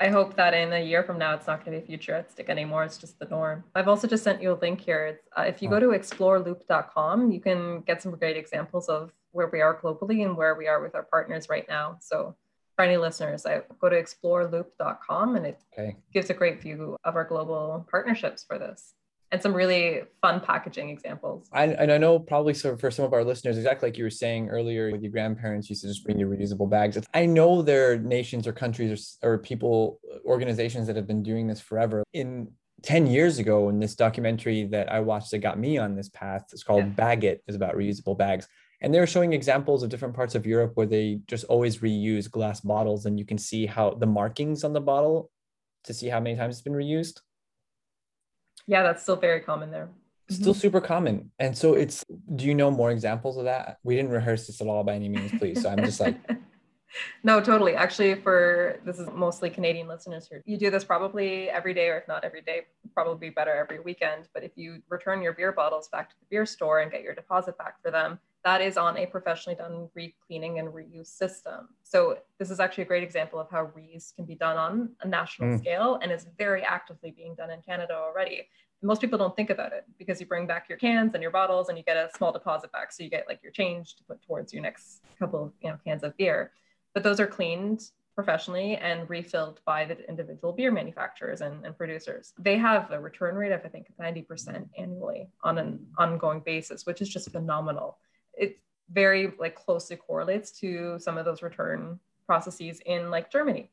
I hope that in a year from now, it's not going to be futuristic anymore. It's just the norm. I've also just sent you a link here. Uh, if you oh. go to exploreloop.com, you can get some great examples of where we are globally and where we are with our partners right now. So for any listeners, I go to exploreloop.com and it okay. gives a great view of our global partnerships for this and some really fun packaging examples. I, and I know probably so for some of our listeners, exactly like you were saying earlier with your grandparents used to just bring you reusable bags. I know there are nations or countries or, or people, organizations that have been doing this forever. In 10 years ago, in this documentary that I watched that got me on this path, it's called yeah. Bag It, is about reusable bags. And they're showing examples of different parts of Europe where they just always reuse glass bottles, and you can see how the markings on the bottle to see how many times it's been reused yeah, that's still very common there. Still mm-hmm. super common. And so it's, do you know more examples of that? We didn't rehearse this at all by any means, please. So I'm just like, no, totally. Actually, for this is mostly Canadian listeners here. You do this probably every day, or if not every day, probably better every weekend. But if you return your beer bottles back to the beer store and get your deposit back for them, that is on a professionally done re-cleaning and reuse system. So this is actually a great example of how reuse can be done on a national mm. scale and is very actively being done in Canada already. Most people don't think about it because you bring back your cans and your bottles and you get a small deposit back. So you get like your change to put towards your next couple of you know, cans of beer. But those are cleaned professionally and refilled by the individual beer manufacturers and, and, producers. They have a return rate of, I think, 90% annually on an ongoing basis, which is just phenomenal it very like closely correlates to some of those return processes in like Germany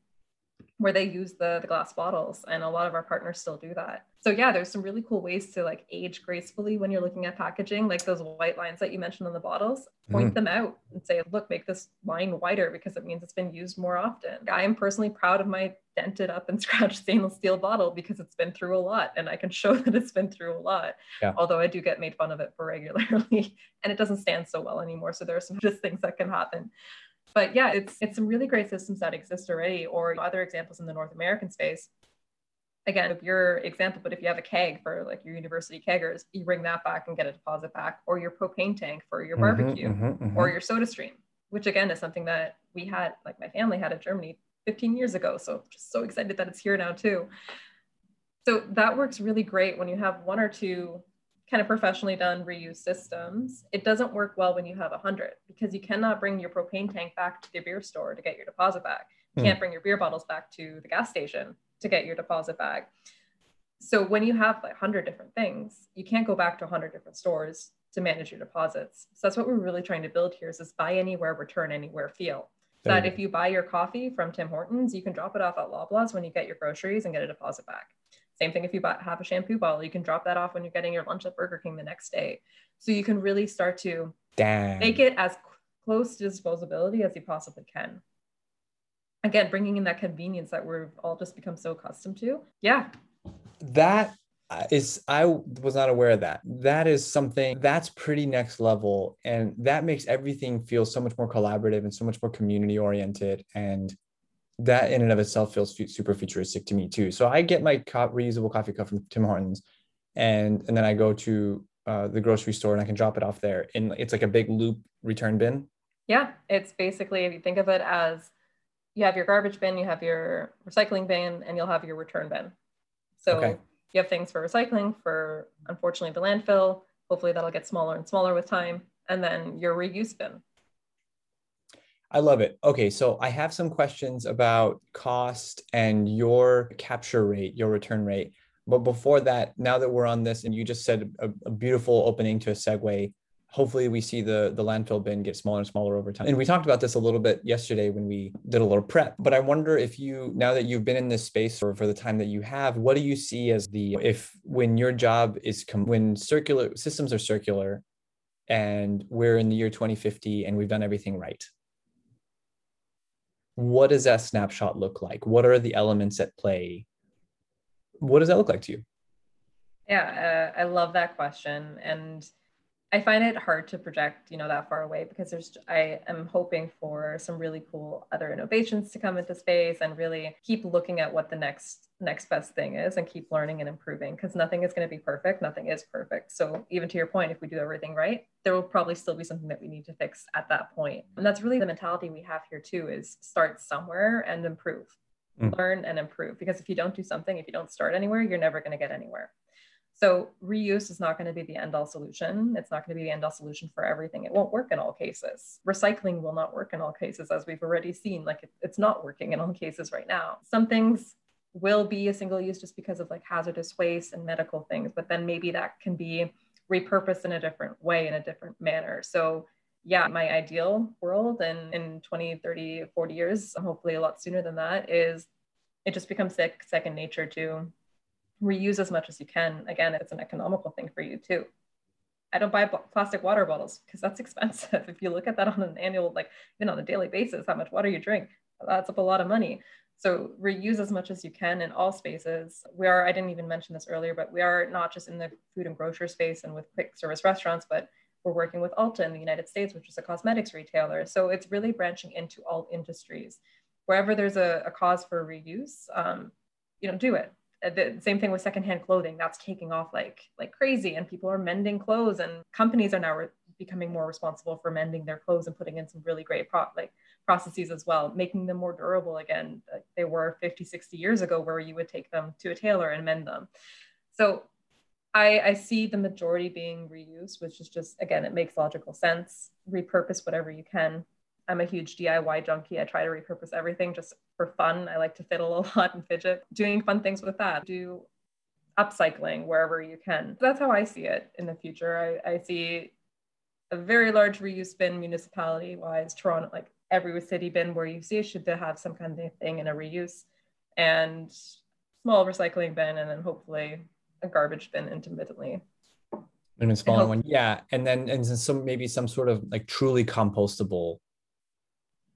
where they use the, the glass bottles and a lot of our partners still do that so yeah there's some really cool ways to like age gracefully when you're looking at packaging like those white lines that you mentioned on the bottles point mm. them out and say look make this line whiter because it means it's been used more often i am personally proud of my dented up and scratched stainless steel bottle because it's been through a lot and i can show that it's been through a lot yeah. although i do get made fun of it for regularly and it doesn't stand so well anymore so there are some just things that can happen but yeah, it's it's some really great systems that exist already, or other examples in the North American space. Again, if your example, but if you have a keg for like your university keggers, you bring that back and get a deposit back, or your propane tank for your mm-hmm, barbecue, mm-hmm, mm-hmm, or your soda stream, which again is something that we had, like my family had in Germany 15 years ago. So just so excited that it's here now too. So that works really great when you have one or two kind of professionally done reuse systems, it doesn't work well when you have a hundred because you cannot bring your propane tank back to the beer store to get your deposit back. You mm. can't bring your beer bottles back to the gas station to get your deposit back. So when you have like 100 different things, you can't go back to 100 different stores to manage your deposits. So that's what we're really trying to build here is this buy anywhere, return anywhere feel. So that if you buy your coffee from Tim Hortons, you can drop it off at Loblaws when you get your groceries and get a deposit back. Same thing if you buy, have a shampoo bottle, you can drop that off when you're getting your lunch at Burger King the next day. So you can really start to Damn. make it as close to disposability as you possibly can. Again, bringing in that convenience that we've all just become so accustomed to. Yeah. That uh, is, I was not aware of that. That is something that's pretty next level. And that makes everything feel so much more collaborative and so much more community oriented. And that in and of itself feels super futuristic to me too. So I get my co- reusable coffee cup from Tim Hortons, and and then I go to uh, the grocery store and I can drop it off there. And it's like a big loop return bin. Yeah, it's basically if you think of it as you have your garbage bin, you have your recycling bin, and you'll have your return bin. So okay. you have things for recycling, for unfortunately the landfill, Hopefully that'll get smaller and smaller with time. And then your reuse bin. I love it. Okay, so I have some questions about cost and your capture rate, your return rate. But before that, now that we're on this, and you just said a, a beautiful opening to a segue, hopefully we see the the landfill bin get smaller and smaller over time and we talked about this a little bit yesterday when we did a little prep but i wonder if you now that you've been in this space for, for the time that you have what do you see as the if when your job is com- when circular systems are circular and we're in the year 2050 and we've done everything right what does that snapshot look like? What are the elements at play? What does that look like to you? Yeah uh, i love that question. And I find it hard to project, you know, that far away because there's I am hoping for some really cool other innovations to come into space and really keep looking at what the next next best thing is and keep learning and improving because nothing is going to be perfect, nothing is perfect. So even to your point, if we do everything right, there will probably still be something that we need to fix at that point. And that's really the mentality we have here too is start somewhere and improve. Mm. Learn and improve because if you don't do something, if you don't start anywhere, you're never going to get anywhere. So reuse is not going to be the end all solution. It's not going to be the end all solution for everything. It won't work in all cases. Recycling will not work in all cases, as we've already seen. Like it, it's not working in all cases right now. Some things will be a single use just because of like hazardous waste and medical things, but then maybe that can be repurposed in a different way, in a different manner. So yeah, my ideal world and in 20, 30, 40 years, hopefully a lot sooner than that, is it just becomes second nature to reuse as much as you can. Again, it's an economical thing for you too. I don't buy plastic water bottles because that's expensive. if you look at that on an annual, like even on a daily basis, how much water you drink, that's up a lot of money. So reuse as much as you can in all spaces. We are, I didn't even mention this earlier, but we are not just in the food and grocery space and with quick service restaurants, but we're working with Ulta in the United States, which is a cosmetics retailer. So it's really branching into all industries. Wherever there's a, a cause for reuse, um, you know, do it. Uh, the same thing with secondhand clothing. That's taking off like like crazy and people are mending clothes and companies are now re- becoming more responsible for mending their clothes and putting in some really great pro- like processes as well making them more durable again like they were 50 60 years ago where you would take them to a tailor and mend them. So I, I see the majority being reused which is just again it makes logical sense. Repurpose whatever you can I'm a huge DIY junkie. I try to repurpose everything just for fun. I like to fiddle a lot and fidget, doing fun things with that. Do upcycling wherever you can. That's how I see it in the future. I, I see a very large reuse bin municipality wise, Toronto, like every city bin where you see should have some kind of thing in a reuse and small recycling bin and then hopefully a garbage bin intermittently. And a smaller one. Yeah. And then and some maybe some sort of like truly compostable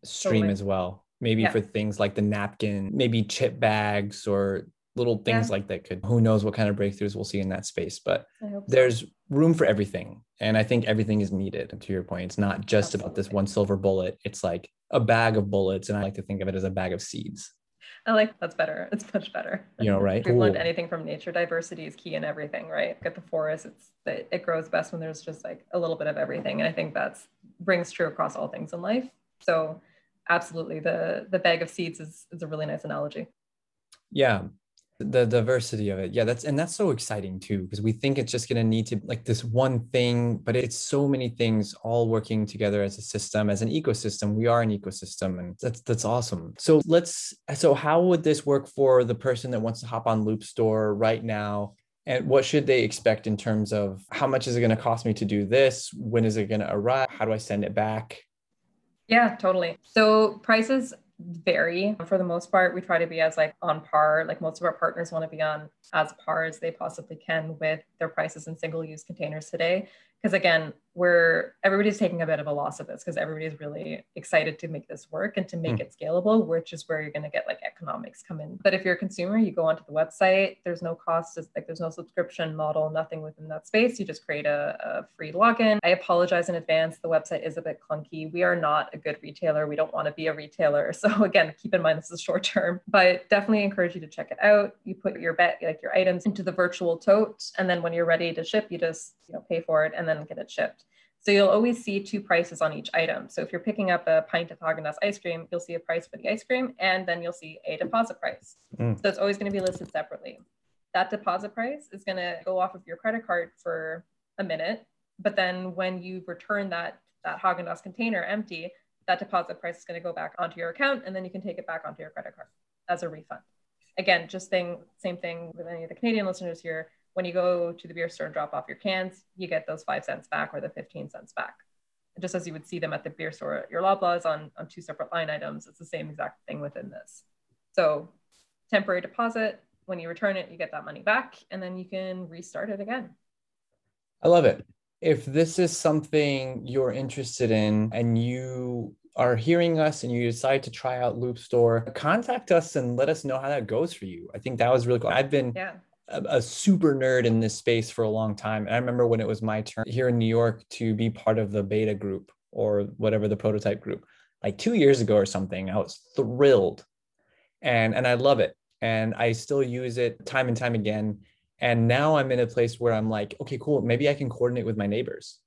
stream totally. as well. Maybe yeah. for things like the napkin, maybe chip bags or little things yeah. like that could who knows what kind of breakthroughs we'll see in that space but so. there's room for everything and i think everything is needed to your point it's not just Absolutely. about this one silver bullet it's like a bag of bullets and i like to think of it as a bag of seeds I like that's better. It's much better. You know, right? We've learned anything from nature. Diversity is key in everything, right? At the forest, it's that it grows best when there's just like a little bit of everything, and I think that's brings true across all things in life. So absolutely the the bag of seeds is, is a really nice analogy. Yeah the diversity of it. Yeah that's and that's so exciting too because we think it's just going to need to like this one thing but it's so many things all working together as a system as an ecosystem. We are an ecosystem and that's that's awesome. So let's so how would this work for the person that wants to hop on loop store right now? And what should they expect in terms of how much is it going to cost me to do this? When is it going to arrive? How do i send it back yeah, totally. So prices vary. For the most part, we try to be as like on par. Like most of our partners want to be on as par as they possibly can with their prices in single use containers today because again we're everybody's taking a bit of a loss of this because everybody's really excited to make this work and to make mm. it scalable which is where you're going to get like economics come in. But if you're a consumer you go onto the website there's no cost like there's no subscription model nothing within that space. You just create a, a free login. I apologize in advance the website is a bit clunky. We are not a good retailer. We don't want to be a retailer. So again keep in mind this is short term. But definitely encourage you to check it out. You put your bet like your items into the virtual tote and then when you're ready to ship you just you know pay for it and then get it shipped. So you'll always see two prices on each item. So if you're picking up a pint of Haagen-Dazs ice cream, you'll see a price for the ice cream, and then you'll see a deposit price. Mm. So it's always going to be listed separately. That deposit price is going to go off of your credit card for a minute. But then when you return that that Haagen Dazs container empty, that deposit price is going to go back onto your account, and then you can take it back onto your credit card as a refund. Again, just thing, same thing with any of the Canadian listeners here. When you go to the beer store and drop off your cans, you get those five cents back or the 15 cents back. Just as you would see them at the beer store at your Loblaws on, on two separate line items, it's the same exact thing within this. So temporary deposit, when you return it, you get that money back and then you can restart it again. I love it. If this is something you're interested in and you are hearing us and you decide to try out Loop Store, contact us and let us know how that goes for you. I think that was really cool. I've been yeah. A, super nerd in this space for a long time. And I remember when it was my turn here in New York to be part of the beta group or whatever the prototype group, like two years ago or something. I was thrilled and, and I love it. And I still use it time and time again. And now I'm in a place where I'm like, okay, cool. Maybe I can coordinate with my neighbors.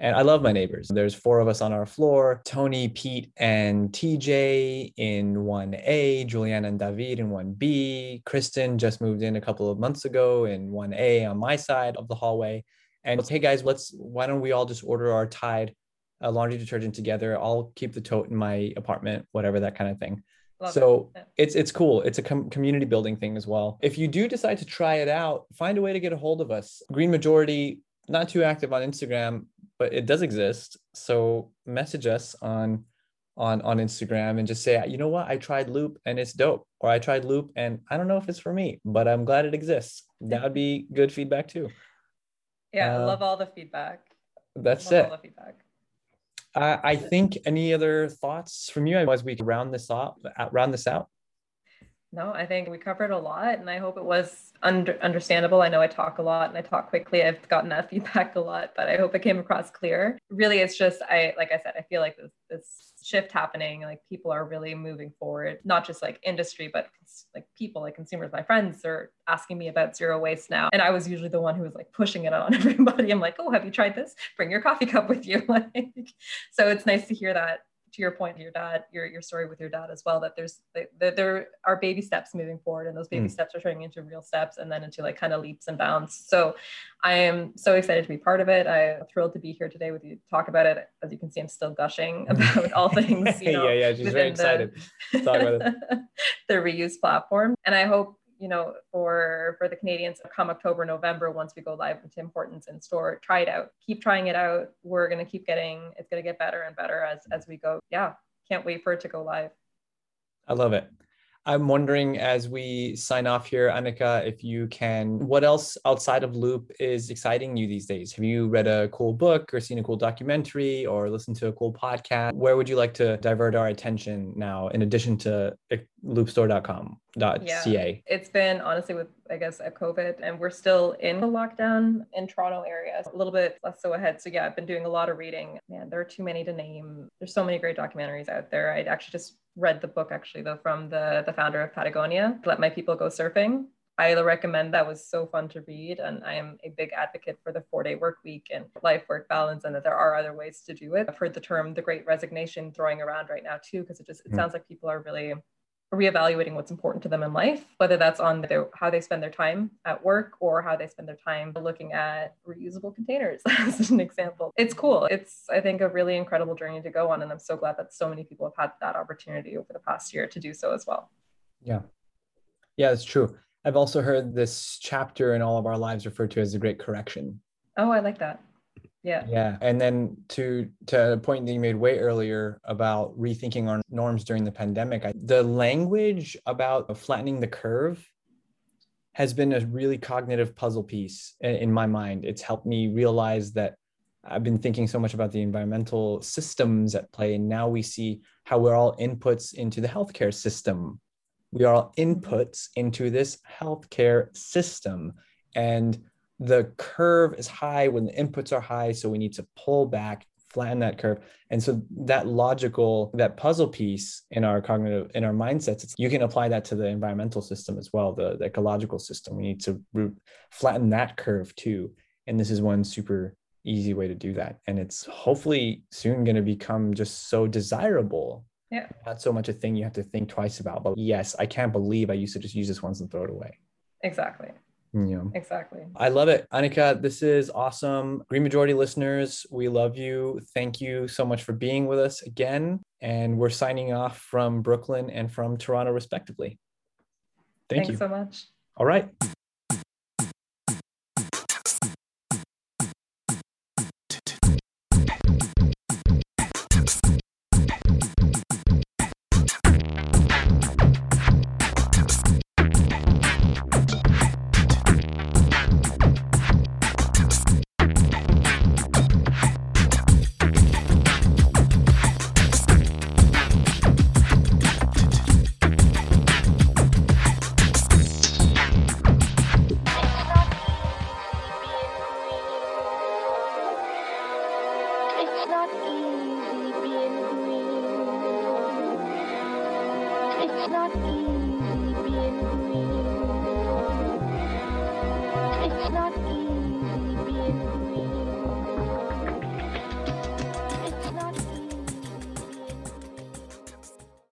And I love my neighbors. There's four of us on our floor Tony, Pete, and TJ in 1A, Juliana and David in 1B. Kristen just moved in a couple of months ago in 1A on my side of the hallway. And hey, guys, let's, why don't we all just order our Tide uh, laundry detergent together? I'll keep the tote in my apartment, whatever, that kind of thing. Love so it. it's it's cool. It's a com- community building thing as well. If you do decide to try it out, find a way to get a hold of us. Green Majority, not too active on Instagram, but it does exist. So message us on on on Instagram and just say, you know what, I tried Loop and it's dope, or I tried Loop and I don't know if it's for me, but I'm glad it exists. That would be good feedback too. Yeah, uh, I love all the feedback. That's it. All the feedback. Uh, I think any other thoughts from you as we round this up, round this out? No, I think we covered a lot, and I hope it was under, understandable. I know I talk a lot and I talk quickly. I've gotten that feedback a lot, but I hope it came across clear. Really, it's just I like I said, I feel like this this shift happening. Like people are really moving forward, not just like industry, but like people, like consumers. My friends are asking me about zero waste now, and I was usually the one who was like pushing it on everybody. I'm like, oh, have you tried this? Bring your coffee cup with you. Like, so it's nice to hear that to your point, your dad, your your story with your dad as well, that there's that there are baby steps moving forward, and those baby mm. steps are turning into real steps, and then into like kind of leaps and bounds. So, I am so excited to be part of it. I'm thrilled to be here today with you to talk about it. As you can see, I'm still gushing about all things. You know, yeah, yeah, she's very excited. The, talk about it. the reuse platform, and I hope you know, for for the Canadians come October, November, once we go live with Tim Hortons in store, try it out. Keep trying it out. We're gonna keep getting it's gonna get better and better as as we go. Yeah, can't wait for it to go live. I love it. I'm wondering as we sign off here, Annika, if you can, what else outside of Loop is exciting you these days? Have you read a cool book or seen a cool documentary or listened to a cool podcast? Where would you like to divert our attention now, in addition to eh, loopstore.com? Yeah, it's been honestly with I guess at COVID, and we're still in the lockdown in Toronto area, a little bit less so ahead. So yeah, I've been doing a lot of reading. Man, there are too many to name. There's so many great documentaries out there. I'd actually just read the book actually though from the the founder of Patagonia, Let My People Go Surfing. I recommend that was so fun to read. And I am a big advocate for the four day work week and life work balance, and that there are other ways to do it. I've heard the term the great resignation throwing around right now too, because it just it mm. sounds like people are really reevaluating what's important to them in life, whether that's on their, how they spend their time at work or how they spend their time looking at reusable containers as an example. It's cool. It's, I think, a really incredible journey to go on. And I'm so glad that so many people have had that opportunity over the past year to do so as well. Yeah. Yeah, it's true. I've also heard this chapter in all of our lives referred to as the Great Correction. Oh, I like that yeah. Yeah and then to to a point that you made way earlier about rethinking our norms during the pandemic I, the language about flattening the curve has been a really cognitive puzzle piece in, in my mind. It's helped me realize that i've been thinking so much about the environmental systems at play and now we see how we're all inputs into the healthcare system. We are all inputs into this healthcare system and the curve is high when the inputs are high. So we need to pull back, flatten that curve. And so that logical, that puzzle piece in our cognitive, in our mindsets, you can apply that to the environmental system as well, the, the ecological system. We need to flatten that curve too. And this is one super easy way to do that. And it's hopefully soon going to become just so desirable. Yeah. Not so much a thing you have to think twice about. But yes, I can't believe I used to just use this once and throw it away. Exactly Yeah. Exactly. I love it. Anika, this is awesome. Green Majority listeners, we love you. Thank you so much for being with us again. And we're signing off from Brooklyn and from Toronto, respectively. Thank Thanks you. so much. All right.